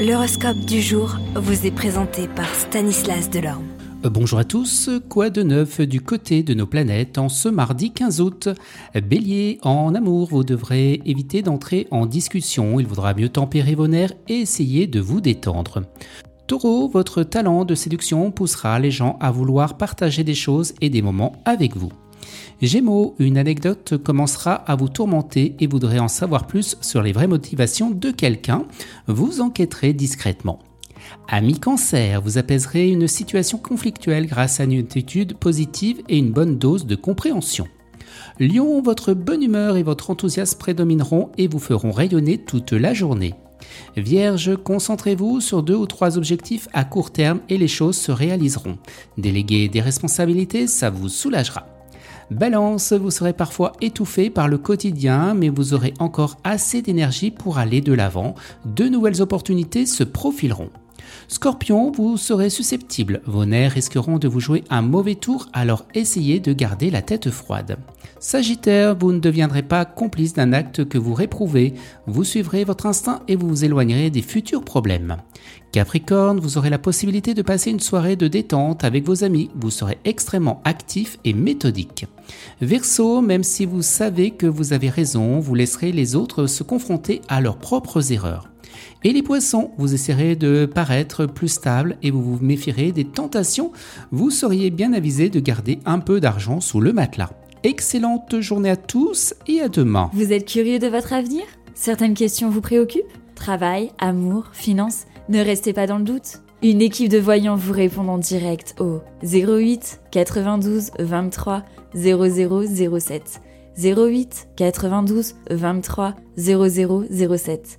L'horoscope du jour vous est présenté par Stanislas Delorme. Euh, bonjour à tous, quoi de neuf du côté de nos planètes en ce mardi 15 août? Bélier, en amour, vous devrez éviter d'entrer en discussion, il vaudra mieux tempérer vos nerfs et essayer de vous détendre. Taureau, votre talent de séduction poussera les gens à vouloir partager des choses et des moments avec vous. Gémeaux, une anecdote commencera à vous tourmenter et voudrez en savoir plus sur les vraies motivations de quelqu'un. Vous enquêterez discrètement. Ami cancer, vous apaiserez une situation conflictuelle grâce à une attitude positive et une bonne dose de compréhension. Lion, votre bonne humeur et votre enthousiasme prédomineront et vous feront rayonner toute la journée. Vierge, concentrez-vous sur deux ou trois objectifs à court terme et les choses se réaliseront. Déléguer des responsabilités, ça vous soulagera. Balance, vous serez parfois étouffé par le quotidien, mais vous aurez encore assez d'énergie pour aller de l'avant. De nouvelles opportunités se profileront. Scorpion, vous serez susceptible, vos nerfs risqueront de vous jouer un mauvais tour, alors essayez de garder la tête froide. Sagittaire, vous ne deviendrez pas complice d'un acte que vous réprouvez, vous suivrez votre instinct et vous vous éloignerez des futurs problèmes. Capricorne, vous aurez la possibilité de passer une soirée de détente avec vos amis, vous serez extrêmement actif et méthodique. Verseau, même si vous savez que vous avez raison, vous laisserez les autres se confronter à leurs propres erreurs. Et les poissons, vous essaierez de paraître plus stable et vous vous méfierez des tentations. Vous seriez bien avisé de garder un peu d'argent sous le matelas. Excellente journée à tous et à demain. Vous êtes curieux de votre avenir? Certaines questions vous préoccupent? Travail, amour, finances? Ne restez pas dans le doute. Une équipe de voyants vous répond en direct au 08 92 23 0007. 08 92 23 0007.